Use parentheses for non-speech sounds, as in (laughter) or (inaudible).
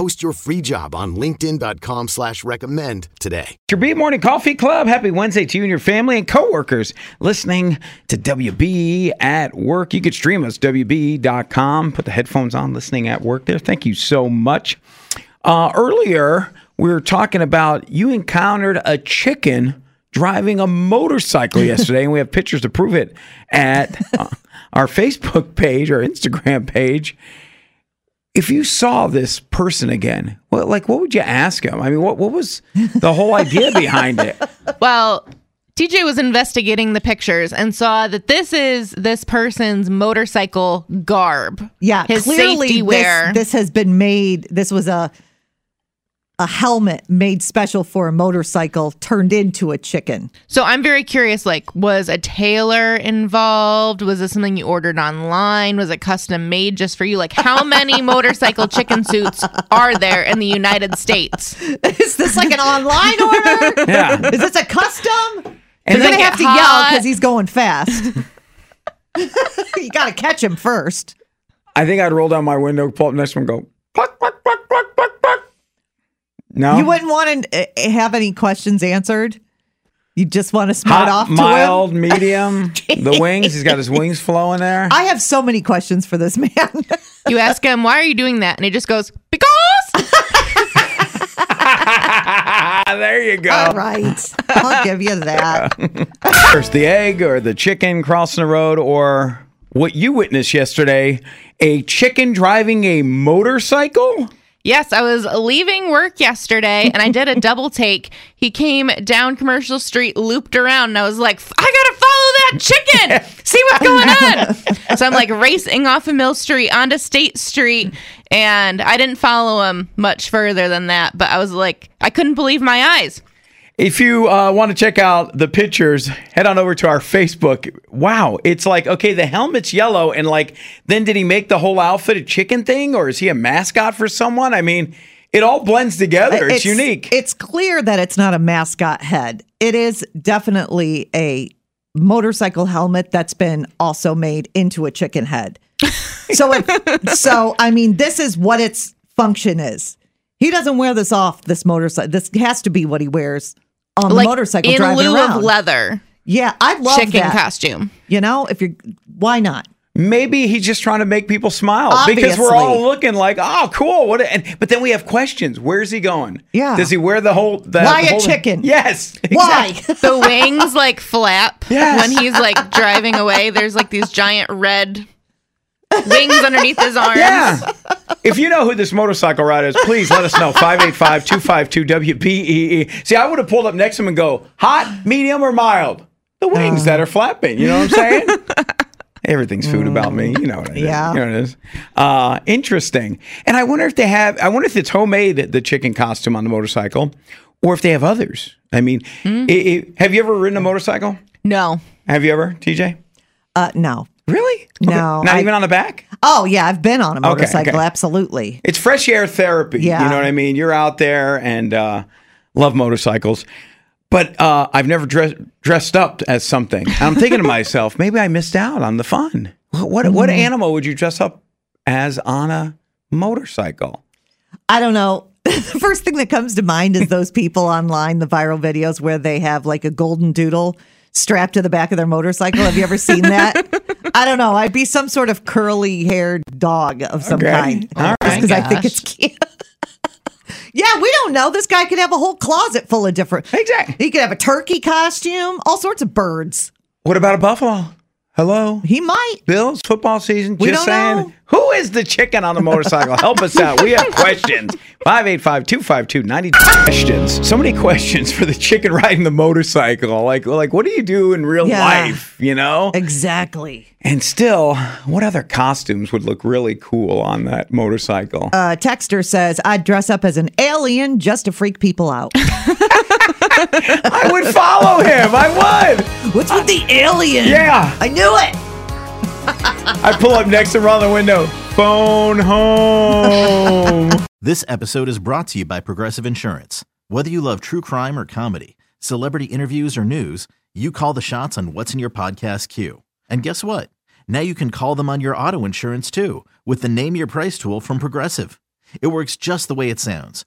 Post your free job on linkedin.com slash recommend today. Your Beat Morning Coffee Club. Happy Wednesday to you and your family and coworkers listening to WB at work. You could stream us, WB.com. Put the headphones on, listening at work there. Thank you so much. Uh, earlier, we were talking about you encountered a chicken driving a motorcycle (laughs) yesterday, and we have pictures to prove it at uh, our Facebook page or Instagram page. If you saw this person again, what like what would you ask him? I mean, what what was the whole idea (laughs) behind it? Well, TJ was investigating the pictures and saw that this is this person's motorcycle garb. Yeah, his clearly safety wear. This, this has been made. This was a a helmet made special for a motorcycle turned into a chicken. so I'm very curious. Like, was a tailor involved? Was this something you ordered online? Was it custom made just for you? Like, how many (laughs) motorcycle chicken suits are there in the United States? Is this like an online order? Yeah. Is this a custom? And You're then gonna have to yell because he's going fast. (laughs) you got to catch him first. I think I'd roll down my window, pull up next one, go cluck cluck cluck. No, You wouldn't want to uh, have any questions answered. You just want to smart Hot, off to mild, him. medium. (laughs) the wings. He's got his wings flowing there. I have so many questions for this man. (laughs) You ask him, "Why are you doing that?" And he just goes, "Because." (laughs) there you go. All right, I'll give you that. There's the egg or the chicken crossing the road, or what you witnessed yesterday a chicken driving a motorcycle? Yes, I was leaving work yesterday and I did a double (laughs) take. He came down Commercial Street, looped around, and I was like, I gotta follow that chicken, (laughs) see what's going on. so I'm like racing off of Mill Street onto State Street, and I didn't follow him much further than that, but I was like, I couldn't believe my eyes. If you uh, want to check out the pictures, head on over to our Facebook. Wow, it's like okay, the helmet's yellow, and like then did he make the whole outfit a chicken thing, or is he a mascot for someone? I mean, it all blends together. It's, unique. It's clear that it's not a mascot head. It is definitely a motorcycle helmet that's been also made into a chicken head. (laughs) So, if, so I mean, this is what its function is. He doesn't wear this off this motorcycle. This has to be what he wears on the Like motorcycle in driving lieu around. of leather yeah, I love chicken that. costume. You know, if you're, why not? Maybe he's just trying to make people smile because we're all looking like, oh, cool. What? And but then we have questions. Where's he going? Yeah. Does he wear the whole? The, Why the a chicken? Yes. Why? exactly. (laughs) the wings like flap Yes. when he's like driving away. There's like these giant red wings underneath his arms. Yeah. if you know who this motorcycle rider is, please let us know. 585 252 WBEE. See, I would have pulled up next to him and go, hot, medium, or mild? The wings that are flapping. You know what I'm saying? Everything's food about me. You know what it is. Yeah. You know what it is. Uh, interesting. And I wonder if they have, I wonder if it's homemade, the chicken costume on the motorcycle, or if they have others. I mean, Hmm. i i have you ever ridden a motorcycle? No. Have you ever, TJ? Uh, no. Really? No, Not I- even on the back? Oh yeah, I've been on a motorcycle. okay. Absolutely. It's fresh air therapy. Yeah. You know what I mean? You're out there and uh, love motorcycles. But uh, I've never dress- dressed up as something. I'm thinking to (laughs) myself, maybe I missed out on the fun. What, what, what Mm-hmm. animal would you dress up as on a motorcycle? I don't know. (laughs) the first thing that comes to mind is those people online, the viral videos where they have like a golden doodle strapped to the back of their motorcycle. Have you ever seen that? (laughs) I don't know. I'd be some sort of curly haired dog of some Okay. kind. All Just right. because I think it's oh cute. (laughs) Yeah, we don't know. This guy could have a whole closet full of different. Exactly. He could have a turkey costume, all sorts of birds. What about a buffalo? Hello? He might. Bills football season. We just don't saying. know. Who is the chicken on the motorcycle? Help us out. We have questions. (laughs) 585 252 90 questions. So many questions for the chicken riding the motorcycle. Like, like, what do you do in real Yeah. life? You know? Exactly. And still, what other costumes would look really cool on that motorcycle? Uh, Texter says, I'd dress up as an alien just to freak people out. (laughs) I would follow him. I would. What's with the alien? Yeah. I knew it. (laughs) I pull up next to roll the window. Phone home. (laughs) This episode is brought to you by Progressive Insurance. Whether you love true crime or comedy, celebrity interviews or news, you call the shots on what's in your podcast queue. And guess what? Now you can call them on your auto insurance too with the Name Your Price tool from Progressive. It works just the way it sounds.